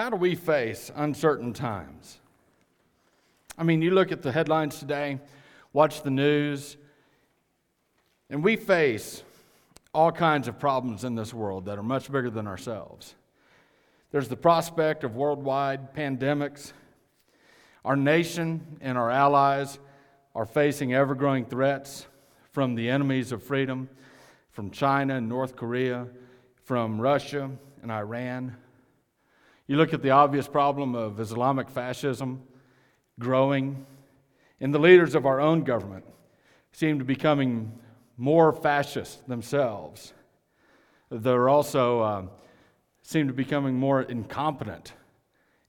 How do we face uncertain times? I mean, you look at the headlines today, watch the news, and we face all kinds of problems in this world that are much bigger than ourselves. There's the prospect of worldwide pandemics. Our nation and our allies are facing ever growing threats from the enemies of freedom, from China and North Korea, from Russia and Iran. You look at the obvious problem of Islamic fascism growing, and the leaders of our own government seem to be becoming more fascist themselves. They're also uh, seem to be becoming more incompetent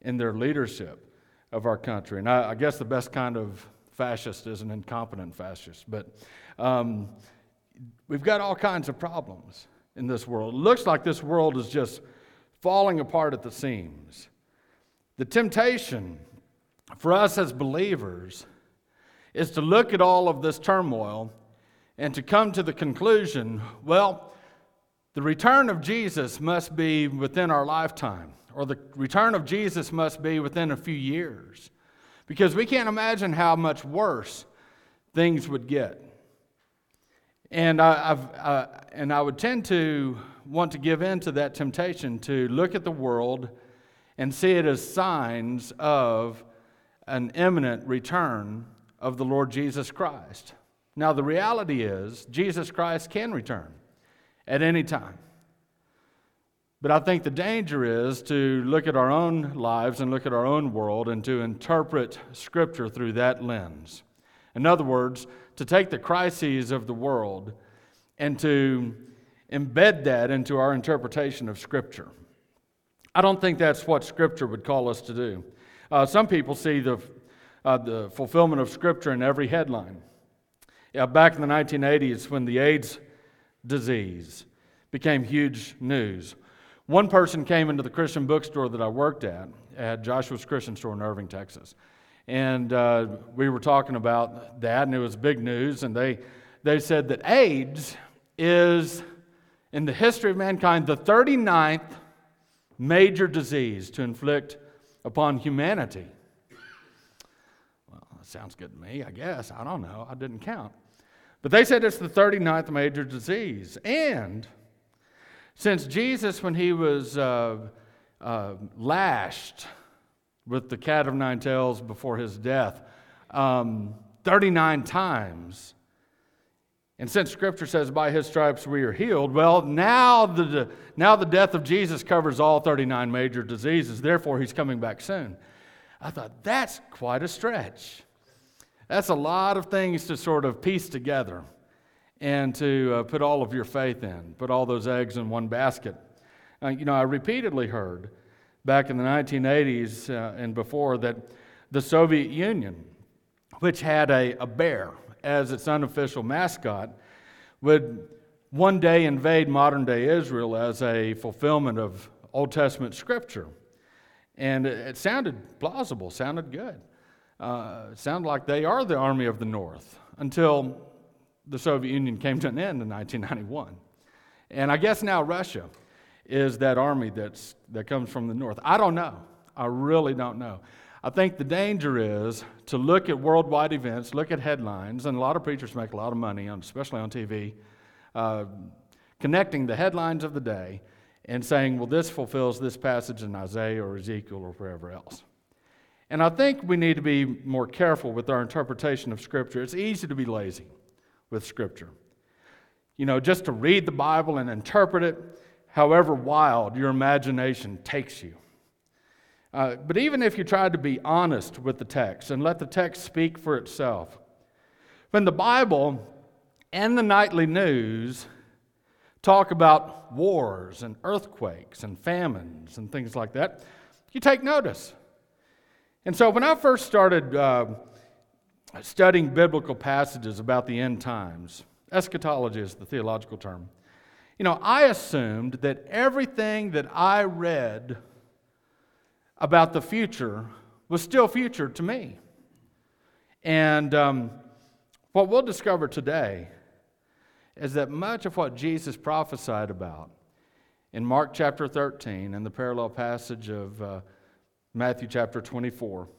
in their leadership of our country. And I, I guess the best kind of fascist is an incompetent fascist. But um, we've got all kinds of problems in this world. It looks like this world is just falling apart at the seams. The temptation for us as believers is to look at all of this turmoil and to come to the conclusion well, the return of Jesus must be within our lifetime, or the return of Jesus must be within a few years, because we can't imagine how much worse things would get. And I, uh, and I would tend to want to give in to that temptation to look at the world and see it as signs of an imminent return of the Lord Jesus Christ. Now, the reality is, Jesus Christ can return at any time. But I think the danger is to look at our own lives and look at our own world and to interpret Scripture through that lens. In other words, to take the crises of the world and to embed that into our interpretation of Scripture. I don't think that's what Scripture would call us to do. Uh, some people see the, uh, the fulfillment of Scripture in every headline. Yeah, back in the 1980s, when the AIDS disease became huge news, one person came into the Christian bookstore that I worked at, at Joshua's Christian Store in Irving, Texas. And uh, we were talking about that, and it was big news. And they, they said that AIDS is, in the history of mankind, the 39th major disease to inflict upon humanity. Well, that sounds good to me, I guess. I don't know. I didn't count. But they said it's the 39th major disease. And since Jesus, when he was uh, uh, lashed with the cat of nine tails before his death, um, 39 times, and since Scripture says, by his stripes we are healed, well, now the, now the death of Jesus covers all 39 major diseases. Therefore, he's coming back soon. I thought, that's quite a stretch. That's a lot of things to sort of piece together and to uh, put all of your faith in, put all those eggs in one basket. Uh, you know, I repeatedly heard back in the 1980s uh, and before that the Soviet Union, which had a, a bear, as its unofficial mascot, would one day invade modern day Israel as a fulfillment of Old Testament scripture. And it sounded plausible, sounded good. Uh, it sounded like they are the army of the North until the Soviet Union came to an end in 1991. And I guess now Russia is that army that's, that comes from the North. I don't know. I really don't know. I think the danger is to look at worldwide events, look at headlines, and a lot of preachers make a lot of money, on, especially on TV, uh, connecting the headlines of the day and saying, well, this fulfills this passage in Isaiah or Ezekiel or wherever else. And I think we need to be more careful with our interpretation of Scripture. It's easy to be lazy with Scripture. You know, just to read the Bible and interpret it, however wild your imagination takes you. Uh, but even if you try to be honest with the text and let the text speak for itself, when the Bible and the nightly news talk about wars and earthquakes and famines and things like that, you take notice. And so when I first started uh, studying biblical passages about the end times, eschatology is the theological term, you know, I assumed that everything that I read about the future was still future to me. And um, what we'll discover today is that much of what Jesus prophesied about in Mark chapter 13 and the parallel passage of uh, Matthew chapter 24.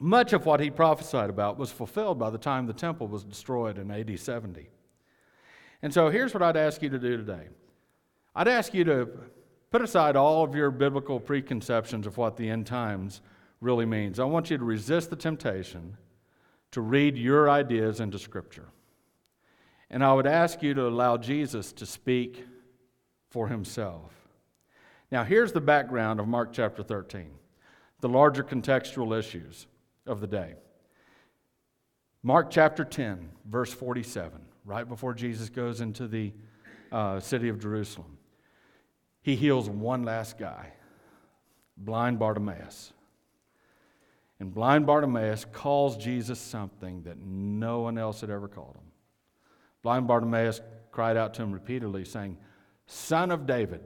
Much of what he prophesied about was fulfilled by the time the temple was destroyed in AD 70. And so here's what I'd ask you to do today I'd ask you to put aside all of your biblical preconceptions of what the end times really means. I want you to resist the temptation to read your ideas into Scripture. And I would ask you to allow Jesus to speak for himself. Now, here's the background of Mark chapter 13, the larger contextual issues of the day. Mark chapter 10, verse 47, right before Jesus goes into the uh, city of Jerusalem, he heals one last guy, blind Bartimaeus. And blind Bartimaeus calls Jesus something that no one else had ever called him. Blind Bartimaeus cried out to him repeatedly, saying, Son of David.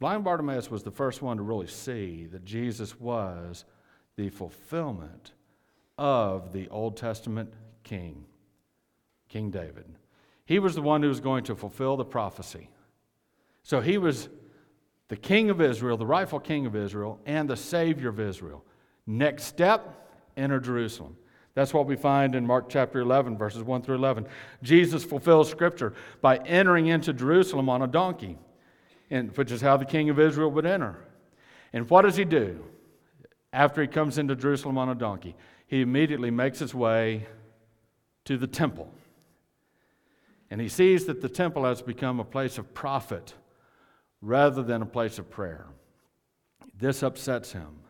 Blind Bartimaeus was the first one to really see that Jesus was the fulfillment of the Old Testament king, King David. He was the one who was going to fulfill the prophecy. So he was the king of Israel, the rightful king of Israel, and the savior of Israel. Next step, enter Jerusalem. That's what we find in Mark chapter 11, verses 1 through 11. Jesus fulfills scripture by entering into Jerusalem on a donkey, and, which is how the king of Israel would enter. And what does he do after he comes into Jerusalem on a donkey? He immediately makes his way to the temple. And he sees that the temple has become a place of profit rather than a place of prayer. This upsets him.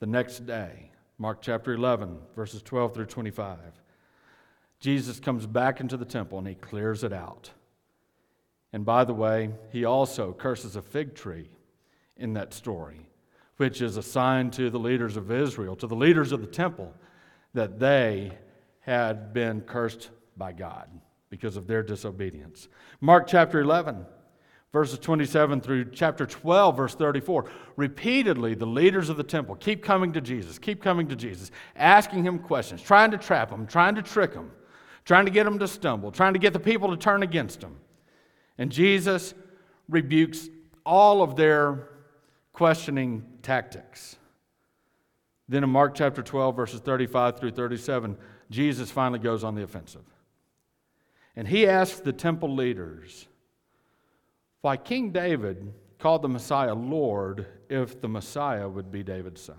The next day, Mark chapter 11, verses 12 through 25. Jesus comes back into the temple and he clears it out. And by the way, he also curses a fig tree in that story, which is a sign to the leaders of Israel, to the leaders of the temple, that they had been cursed by God because of their disobedience. Mark chapter 11 verses 27 through chapter 12, verse 34. Repeatedly, the leaders of the temple keep coming to Jesus, keep coming to Jesus, asking him questions, trying to trap him, trying to trick him, trying to get him to stumble, trying to get the people to turn against him. And Jesus rebukes all of their questioning tactics. Then in Mark chapter 12, verses 35 through 37, Jesus finally goes on the offensive. And he asked the temple leaders, why King David called the Messiah Lord if the Messiah would be David's son.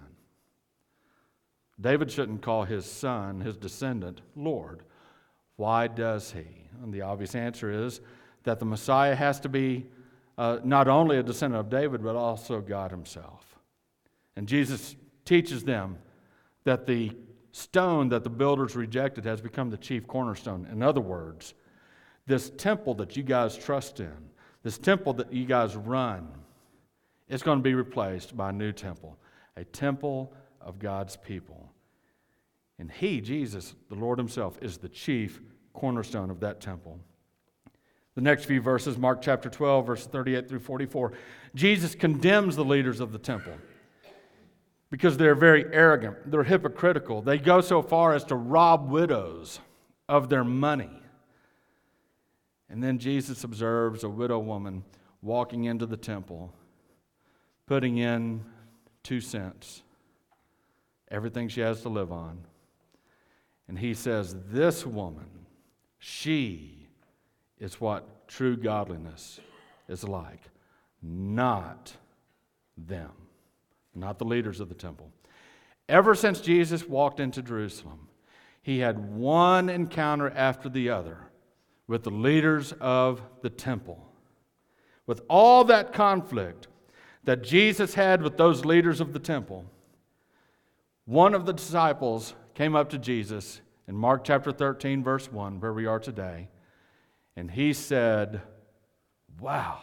David shouldn't call his son, his descendant, Lord. Why does he? And the obvious answer is that the Messiah has to be uh, not only a descendant of David, but also God himself. And Jesus teaches them that the stone that the builders rejected has become the chief cornerstone. In other words, this temple that you guys trust in, this temple that you guys run is going to be replaced by a new temple, a temple of God's people. And He, Jesus, the Lord Himself, is the chief cornerstone of that temple. The next few verses, Mark chapter 12, verses 38 through 44, Jesus condemns the leaders of the temple because they're very arrogant, they're hypocritical. They go so far as to rob widows of their money. And then Jesus observes a widow woman walking into the temple, putting in two cents, everything she has to live on. And he says, This woman, she is what true godliness is like, not them, not the leaders of the temple. Ever since Jesus walked into Jerusalem, he had one encounter after the other with the leaders of the temple. With all that conflict that Jesus had with those leaders of the temple, one of the disciples came up to Jesus in Mark chapter 13, verse 1, where we are today, and he said, Wow,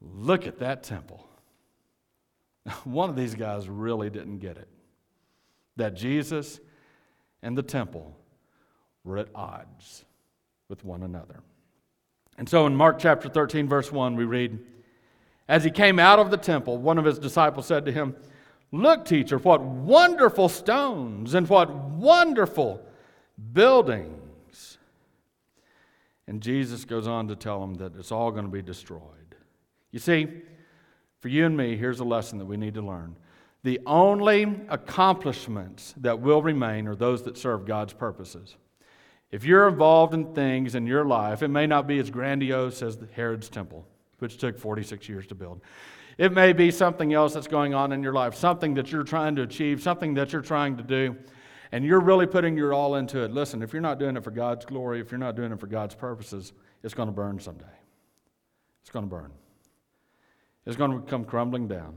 look at that temple. One of these guys really didn't get it that Jesus and the temple were at odds with one another. And so in Mark chapter 13, verse 1, we read As he came out of the temple, one of his disciples said to him, Look, teacher, what wonderful stones and what wonderful buildings. And Jesus goes on to tell him that it's all going to be destroyed. You see, For you and me, here's a lesson that we need to learn. The only accomplishments that will remain are those that serve God's purposes. If you're involved in things in your life, it may not be as grandiose as Herod's temple, which took 46 years to build. It may be something else that's going on in your life, something that you're trying to achieve, something that you're trying to do, and you're really putting your all into it. Listen, if you're not doing it for God's glory, if you're not doing it for God's purposes, it's going to burn someday. It's going to burn. It's going to come crumbling down.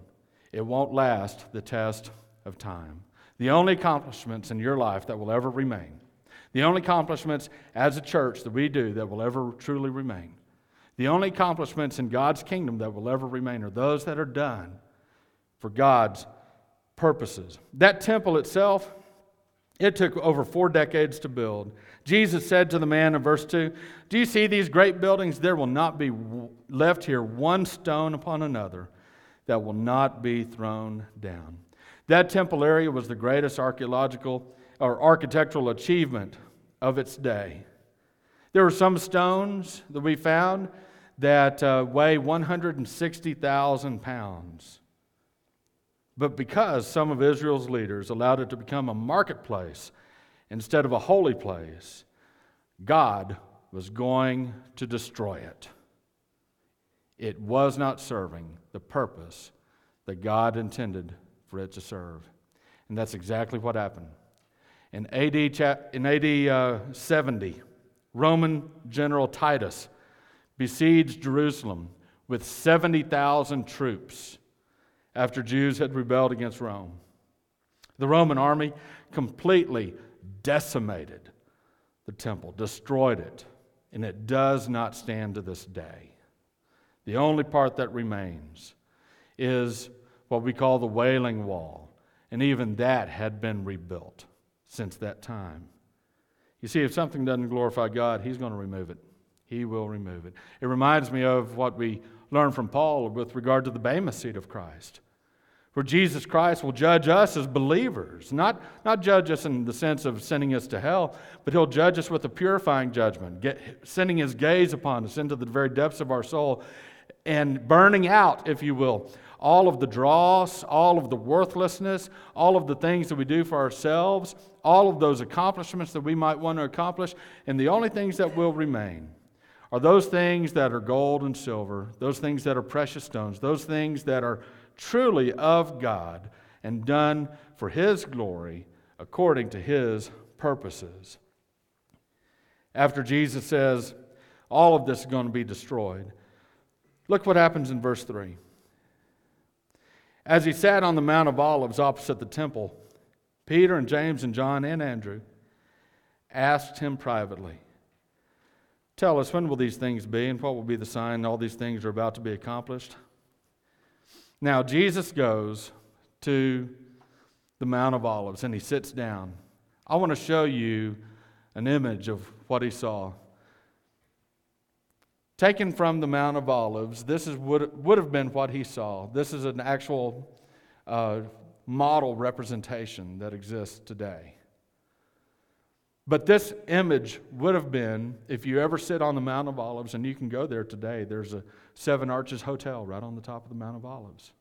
It won't last the test of time. The only accomplishments in your life that will ever remain, the only accomplishments as a church that we do that will ever truly remain, the only accomplishments in God's kingdom that will ever remain are those that are done for God's purposes. That temple itself, it took over four decades to build. Jesus said to the man in verse 2 Do you see these great buildings? There will not be left here one stone upon another that will not be thrown down. That temple area was the greatest archaeological or architectural achievement of its day. There were some stones that we found that uh, weigh 160,000 pounds. But because some of Israel's leaders allowed it to become a marketplace instead of a holy place, God was going to destroy it. It was not serving the purpose that God intended for it to serve. And that's exactly what happened. In AD, in AD uh, 70, Roman General Titus besieged Jerusalem with 70,000 troops after Jews had rebelled against Rome. The Roman army completely decimated the temple, destroyed it, and it does not stand to this day. The only part that remains is what we call the Wailing Wall, and even that had been rebuilt since that time. You see, if something doesn't glorify God, He's going to remove it. He will remove it. It reminds me of what we learned from Paul with regard to the Bema seat of Christ, where Jesus Christ will judge us as believers, not, not judge us in the sense of sending us to hell, but He'll judge us with a purifying judgment, get, sending His gaze upon us into the very depths of our soul and burning out, if you will, all of the dross, all of the worthlessness, all of the things that we do for ourselves, all of those accomplishments that we might want to accomplish, and the only things that will remain are those things that are gold and silver, those things that are precious stones, those things that are truly of God and done for His glory according to His purposes. After Jesus says, all of this is going to be destroyed, look what happens in verse 3. As he sat on the Mount of Olives opposite the temple, Peter and James and John and Andrew asked him privately, Tell us, when will these things be, and what will be the sign all these things are about to be accomplished? Now, Jesus goes to the Mount of Olives and he sits down. I want to show you an image of what he saw. Taken from the Mount of Olives, this is, would, would have been what he saw. This is an actual uh, model representation that exists today. But this image would have been if you ever sit on the Mount of Olives, and you can go there today, there's a Seven Arches Hotel right on the top of the Mount of Olives.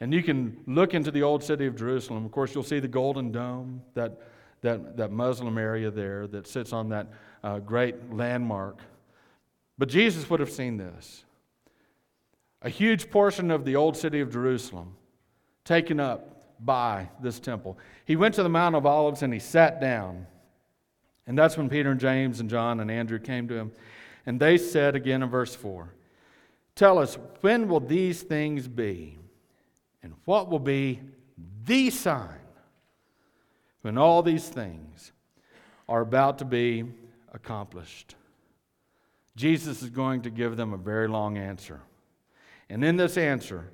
And you can look into the old city of Jerusalem. Of course, you'll see the Golden Dome, that, that, that Muslim area there that sits on that uh, great landmark. But Jesus would have seen this. A huge portion of the old city of Jerusalem taken up by this temple. He went to the Mount of Olives and he sat down. And that's when Peter and James and John and Andrew came to him. And they said again in verse 4 Tell us, when will these things be? And what will be the sign when all these things are about to be accomplished? Jesus is going to give them a very long answer. And in this answer,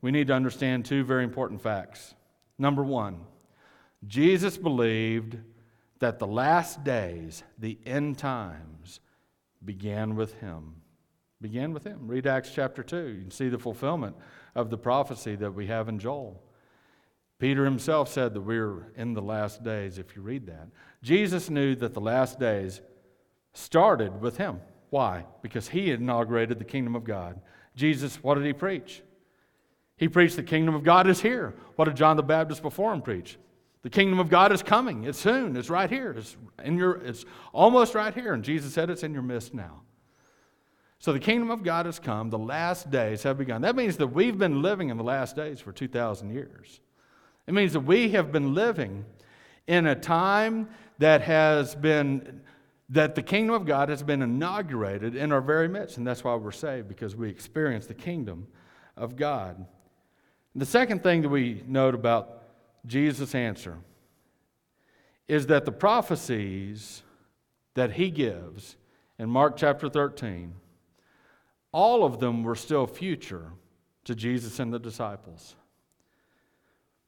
we need to understand two very important facts. Number one, Jesus believed that the last days, the end times, began with him. Began with him. Read Acts chapter 2. You can see the fulfillment of the prophecy that we have in Joel. Peter himself said that we're in the last days, if you read that. Jesus knew that the last days started with him. Why? Because he inaugurated the kingdom of God. Jesus, what did he preach? He preached the kingdom of God is here. What did John the Baptist before him preach? The kingdom of God is coming. It's soon. It's right here. It's in your it's almost right here. And Jesus said it's in your midst now. So the kingdom of God has come. The last days have begun. That means that we've been living in the last days for 2,000 years. It means that we have been living in a time that has been, that the kingdom of God has been inaugurated in our very midst. And that's why we're saved, because we experience the kingdom of God. The second thing that we note about Jesus' answer is that the prophecies that he gives in Mark chapter 13, all of them were still future to Jesus and the disciples.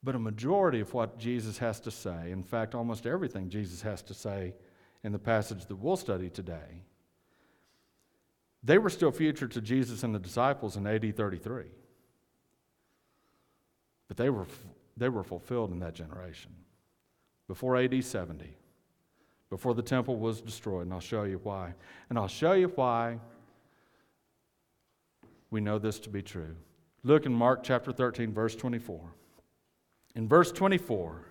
But a majority of what Jesus has to say, in fact, almost everything Jesus has to say in the passage that we'll study today, they were still future to Jesus and the disciples in AD 33. But they were, they were fulfilled in that generation before AD 70, before the temple was destroyed. And I'll show you why. And I'll show you why we know this to be true. Look in Mark chapter 13, verse 24. In verse 24,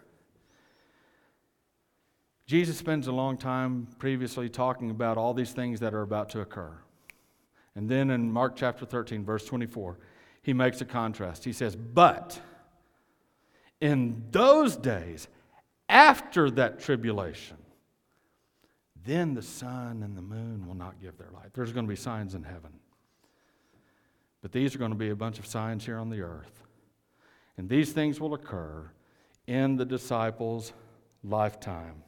Jesus spends a long time previously talking about all these things that are about to occur. And then in Mark chapter 13, verse 24, he makes a contrast. He says, But in those days, after that tribulation, then the sun and the moon will not give their light. There's going to be signs in heaven. But these are going to be a bunch of signs here on the earth. And these things will occur in the disciples' lifetime.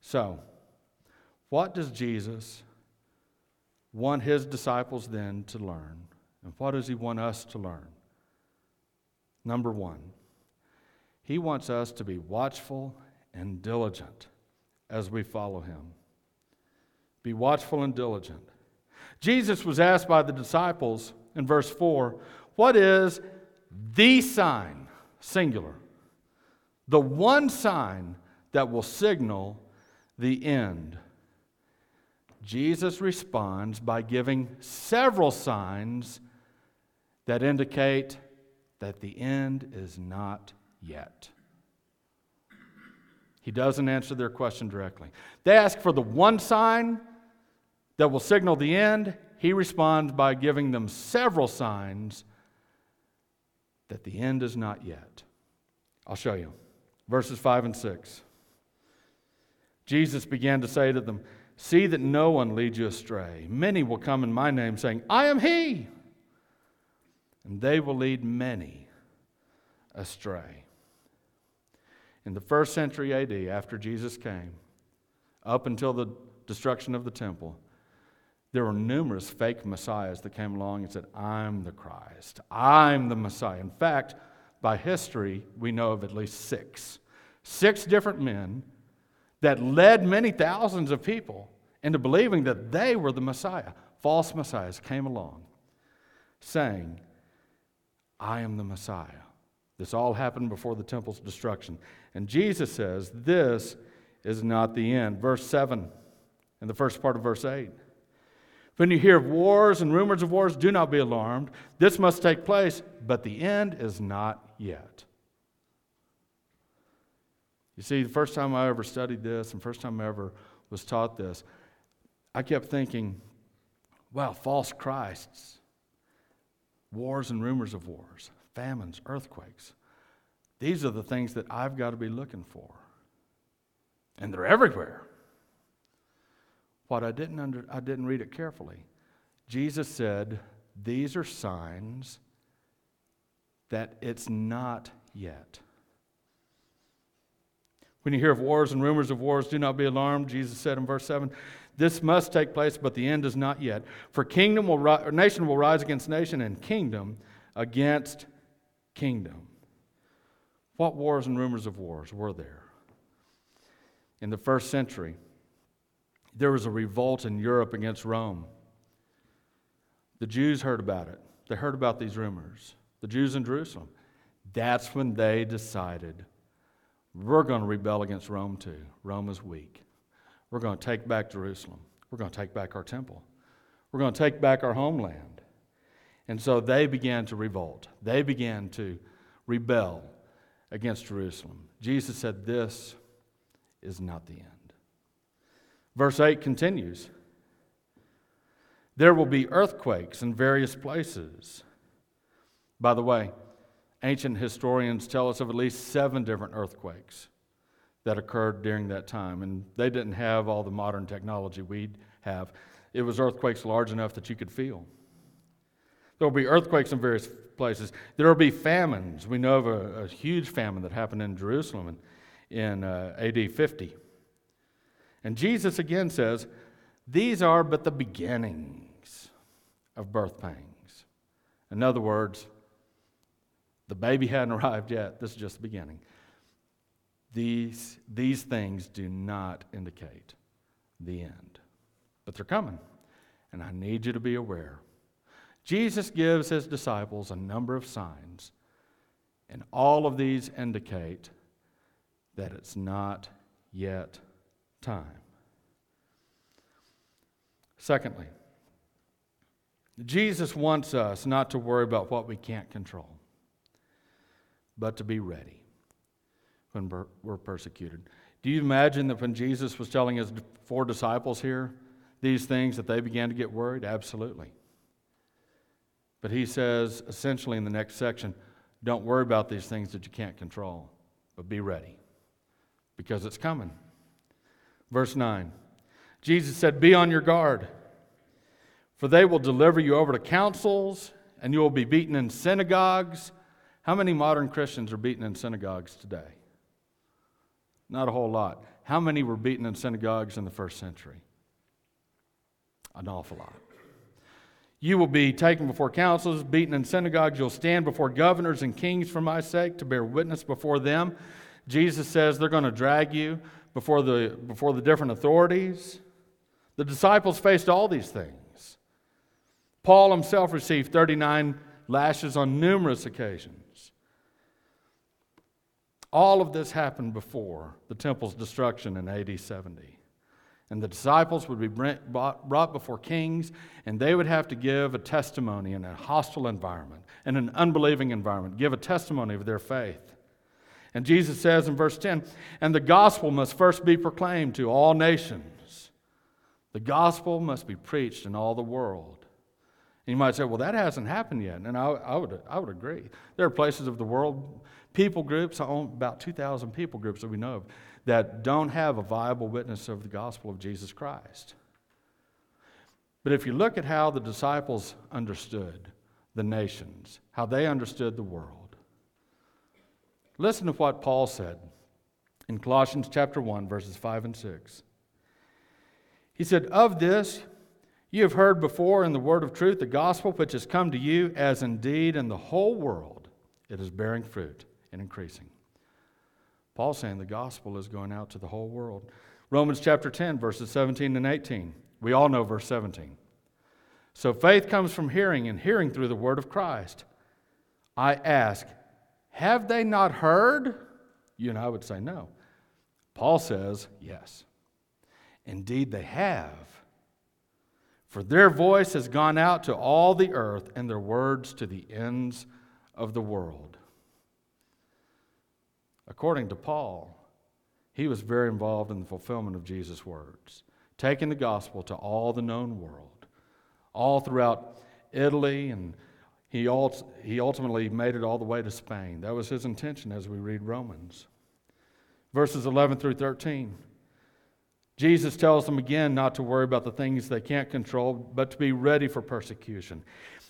So, what does Jesus want his disciples then to learn? And what does he want us to learn? Number one, he wants us to be watchful and diligent as we follow him. Be watchful and diligent. Jesus was asked by the disciples in verse 4 what is the sign, singular, the one sign that will signal the end. Jesus responds by giving several signs that indicate that the end is not yet. He doesn't answer their question directly. They ask for the one sign that will signal the end. He responds by giving them several signs that the end is not yet. I'll show you. Verses 5 and 6. Jesus began to say to them, See that no one leads you astray. Many will come in my name, saying, I am he. And they will lead many astray. In the first century AD, after Jesus came, up until the destruction of the temple, there were numerous fake messiahs that came along and said, I'm the Christ. I'm the Messiah. In fact, by history, we know of at least six. Six different men that led many thousands of people into believing that they were the Messiah. False messiahs came along saying, I am the Messiah. This all happened before the temple's destruction. And Jesus says, This is not the end. Verse 7 and the first part of verse 8. When you hear of wars and rumors of wars, do not be alarmed. This must take place, but the end is not yet. You see, the first time I ever studied this and first time I ever was taught this, I kept thinking, wow, false Christs, wars and rumors of wars, famines, earthquakes. These are the things that I've got to be looking for. And they're everywhere. What I didn't, under, I didn't read it carefully. Jesus said, These are signs that it's not yet. When you hear of wars and rumors of wars, do not be alarmed. Jesus said in verse 7, This must take place, but the end is not yet. For kingdom will ri- nation will rise against nation, and kingdom against kingdom. What wars and rumors of wars were there? In the first century, there was a revolt in Europe against Rome. The Jews heard about it. They heard about these rumors. The Jews in Jerusalem. That's when they decided we're going to rebel against Rome too. Rome is weak. We're going to take back Jerusalem. We're going to take back our temple. We're going to take back our homeland. And so they began to revolt. They began to rebel against Jerusalem. Jesus said, This is not the end. Verse 8 continues There will be earthquakes in various places. By the way, ancient historians tell us of at least seven different earthquakes that occurred during that time. And they didn't have all the modern technology we have. It was earthquakes large enough that you could feel. There will be earthquakes in various places. There will be famines. We know of a, a huge famine that happened in Jerusalem in, in uh, AD 50. And Jesus again says, These are but the beginnings of birth pangs. In other words, the baby hadn't arrived yet. This is just the beginning. These, these things do not indicate the end, but they're coming, and I need you to be aware. Jesus gives his disciples a number of signs, and all of these indicate that it's not yet time. Secondly, Jesus wants us not to worry about what we can't control, but to be ready when we're persecuted. Do you imagine that when Jesus was telling his four disciples here these things that they began to get worried? Absolutely. But he says essentially in the next section, don't worry about these things that you can't control, but be ready because it's coming. Verse 9 Jesus said, Be on your guard, for they will deliver you over to councils, and you will be beaten in synagogues. How many modern Christians are beaten in synagogues today? Not a whole lot. How many were beaten in synagogues in the first century? An awful lot. You will be taken before councils, beaten in synagogues. You'll stand before governors and kings for my sake to bear witness before them. Jesus says they're going to drag you before the, before the different authorities. The disciples faced all these things. Paul himself received 39 lashes on numerous occasions. All of this happened before the temple's destruction in AD 70. And the disciples would be brought before kings, and they would have to give a testimony in a hostile environment, in an unbelieving environment, give a testimony of their faith. And Jesus says in verse 10 and the gospel must first be proclaimed to all nations. The gospel must be preached in all the world. And you might say, well, that hasn't happened yet. And I, I, would, I would agree. There are places of the world people groups, about 2,000 people groups that we know of, that don't have a viable witness of the gospel of Jesus Christ. But if you look at how the disciples understood the nations, how they understood the world, listen to what Paul said in Colossians chapter 1, verses 5 and 6. He said, Of this you have heard before in the word of truth, the gospel which has come to you, as indeed in the whole world it is bearing fruit and increasing. Paul's saying the gospel is going out to the whole world. Romans chapter 10, verses 17 and 18. We all know verse 17. So faith comes from hearing, and hearing through the word of Christ. I ask, have they not heard? You and I would say no. Paul says, yes. Indeed, they have. For their voice has gone out to all the earth, and their words to the ends of the world. According to Paul, he was very involved in the fulfillment of Jesus' words, taking the gospel to all the known world, all throughout Italy, and he, he ultimately made it all the way to Spain. That was his intention as we read Romans. Verses 11 through 13. Jesus tells them again not to worry about the things they can't control, but to be ready for persecution.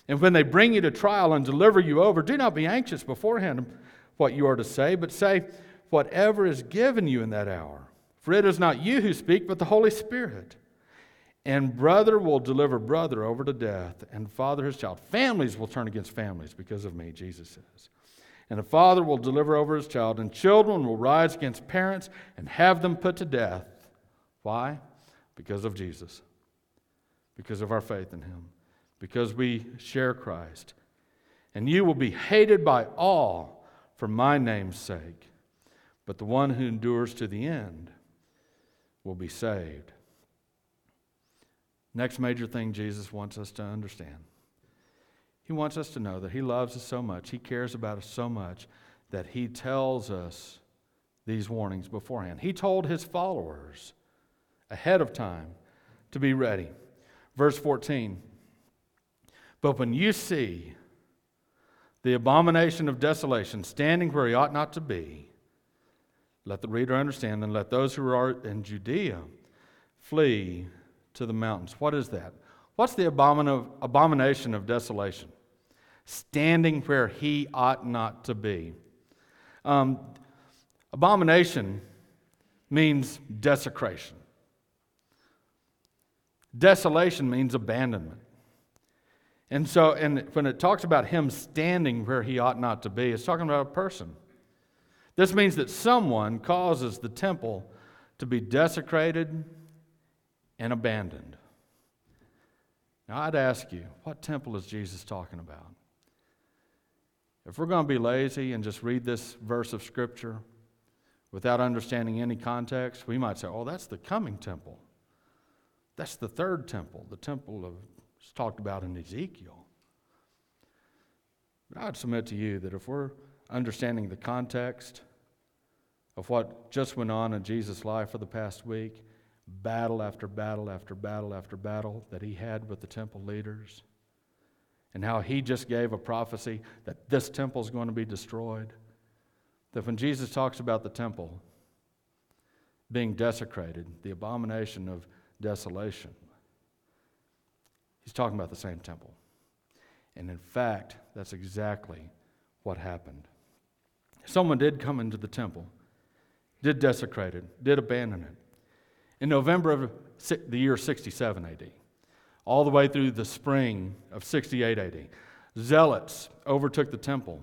And when they bring you to trial and deliver you over, do not be anxious beforehand what you are to say, but say whatever is given you in that hour. For it is not you who speak, but the Holy Spirit. And brother will deliver brother over to death, and father his child. Families will turn against families because of me, Jesus says. And a father will deliver over his child, and children will rise against parents and have them put to death. Why? Because of Jesus, because of our faith in him, because we share Christ. And you will be hated by all for my name's sake, but the one who endures to the end will be saved. Next major thing Jesus wants us to understand He wants us to know that He loves us so much, He cares about us so much, that He tells us these warnings beforehand. He told His followers ahead of time to be ready. Verse 14 But when you see the abomination of desolation standing where he ought not to be, let the reader understand, and let those who are in Judea flee to the mountains. What is that? What's the abomination of desolation? Standing where he ought not to be. Um, abomination means desecration. Desolation means abandonment. And so, and when it talks about him standing where he ought not to be, it's talking about a person. This means that someone causes the temple to be desecrated and abandoned. Now, I'd ask you, what temple is Jesus talking about? If we're going to be lazy and just read this verse of Scripture without understanding any context, we might say, oh, that's the coming temple. That's the third temple, the temple of it's talked about in Ezekiel. But I'd submit to you that if we're understanding the context of what just went on in Jesus' life for the past week, battle after battle after battle after battle that he had with the temple leaders, and how he just gave a prophecy that this temple is going to be destroyed, that when Jesus talks about the temple being desecrated, the abomination of desolation. He's talking about the same temple. And in fact, that's exactly what happened. Someone did come into the temple, did desecrate it, did abandon it. In November of the year 67 AD, all the way through the spring of 68 AD, zealots overtook the temple.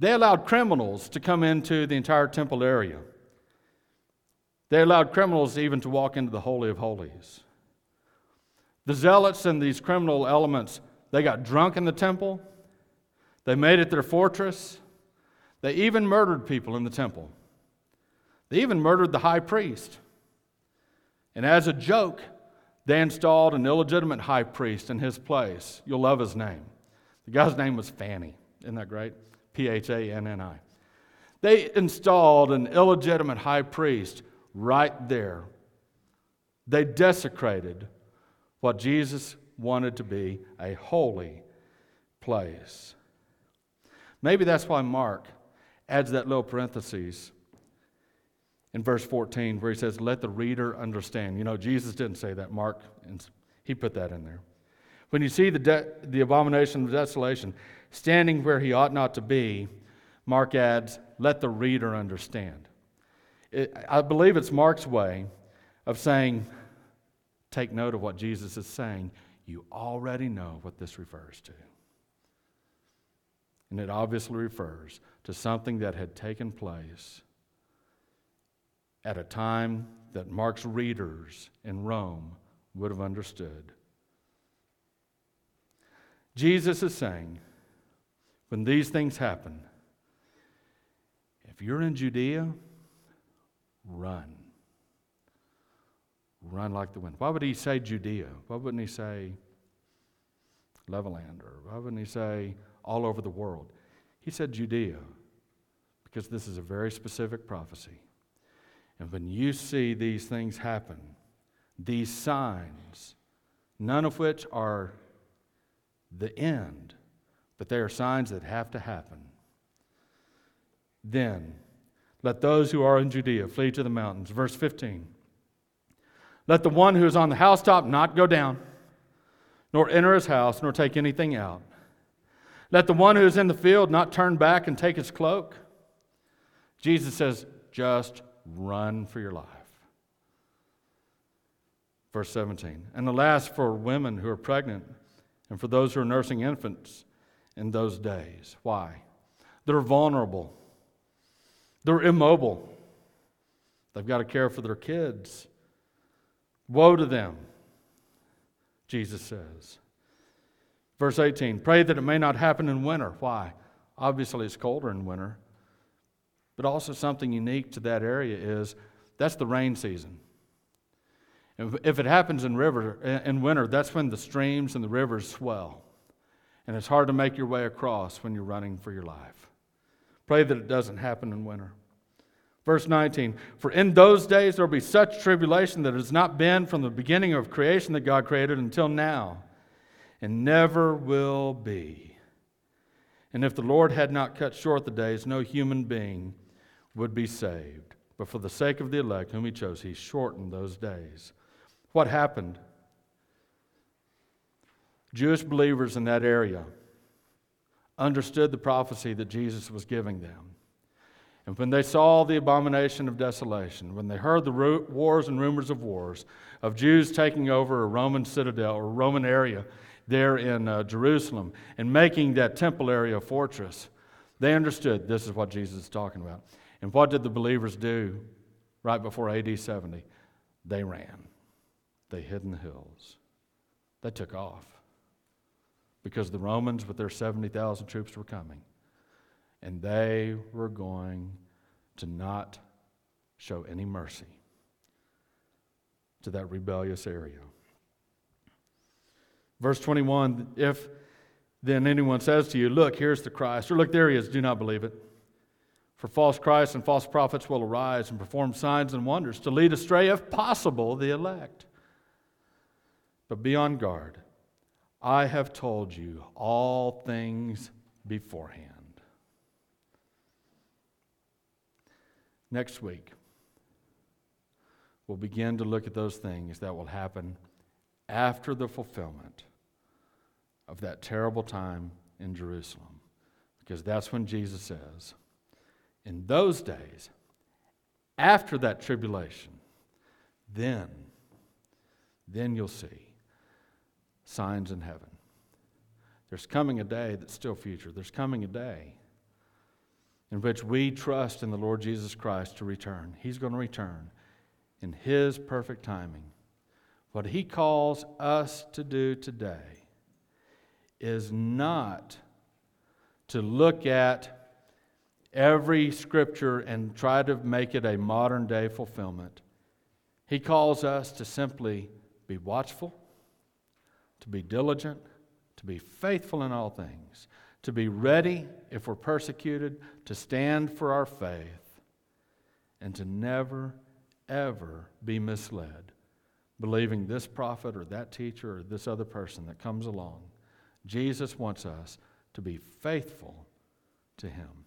They allowed criminals to come into the entire temple area. They allowed criminals even to walk into the Holy of Holies. The zealots and these criminal elements, they got drunk in the temple. They made it their fortress. They even murdered people in the temple. They even murdered the high priest. And as a joke, they installed an illegitimate high priest in his place. You'll love his name. The guy's name was Fanny. Isn't that great? P H A N N I. They installed an illegitimate high priest right there. They desecrated what Jesus wanted to be a holy place. Maybe that's why Mark adds that little parenthesis in verse 14 where he says, Let the reader understand. You know, Jesus didn't say that, Mark, he put that in there. When you see the, de- the abomination of desolation standing where he ought not to be, Mark adds, Let the reader understand. It, I believe it's Mark's way of saying, take note of what Jesus is saying. You already know what this refers to. And it obviously refers to something that had taken place at a time that Mark's readers in Rome would have understood. Jesus is saying, when these things happen, if you're in Judea, run. Run like the wind. Why would he say Judea? Why wouldn't he say Leveland? Or why wouldn't he say all over the world? He said Judea because this is a very specific prophecy. And when you see these things happen, these signs, none of which are the end, but they are signs that have to happen, then let those who are in Judea flee to the mountains. Verse 15. Let the one who is on the housetop not go down, nor enter his house, nor take anything out. Let the one who is in the field not turn back and take his cloak. Jesus says, just run for your life. Verse 17. And the last for women who are pregnant and for those who are nursing infants in those days. Why? They're vulnerable. They're immobile. They've got to care for their kids. Woe to them, Jesus says. Verse 18 Pray that it may not happen in winter. Why? Obviously, it's colder in winter. But also, something unique to that area is that's the rain season. If it happens in river in winter, that's when the streams and the rivers swell. And it's hard to make your way across when you're running for your life. Pray that it doesn't happen in winter. Verse 19 For in those days there will be such tribulation that it has not been from the beginning of creation that God created until now, and never will be. And if the Lord had not cut short the days, no human being would be saved. But for the sake of the elect whom he chose, he shortened those days. What happened? Jewish believers in that area understood the prophecy that Jesus was giving them. And when they saw the abomination of desolation, when they heard the wars and rumors of wars, of Jews taking over a Roman citadel or Roman area there in uh, Jerusalem and making that temple area a fortress, they understood this is what Jesus is talking about. And what did the believers do right before AD 70? They ran, they hid in the hills, they took off because the Romans, with their 70,000 troops, were coming. And they were going to not show any mercy to that rebellious area. Verse 21 If then anyone says to you, Look, here's the Christ, or look, there he is, do not believe it. For false Christs and false prophets will arise and perform signs and wonders to lead astray, if possible, the elect. But be on guard. I have told you all things beforehand. Next week, we'll begin to look at those things that will happen after the fulfillment of that terrible time in Jerusalem. Because that's when Jesus says, in those days, after that tribulation, then, then you'll see signs in heaven. There's coming a day that's still future. There's coming a day in which we trust in the Lord Jesus Christ to return. He's going to return in His perfect timing. What He calls us to do today is not to look at every scripture and try to make it a modern day fulfillment. He calls us to simply be watchful, to be diligent, to be faithful in all things, to be ready if we're persecuted, to stand for our faith, and to never, ever be misled, believing this prophet or that teacher or this other person that comes along. Jesus wants us to be faithful to him.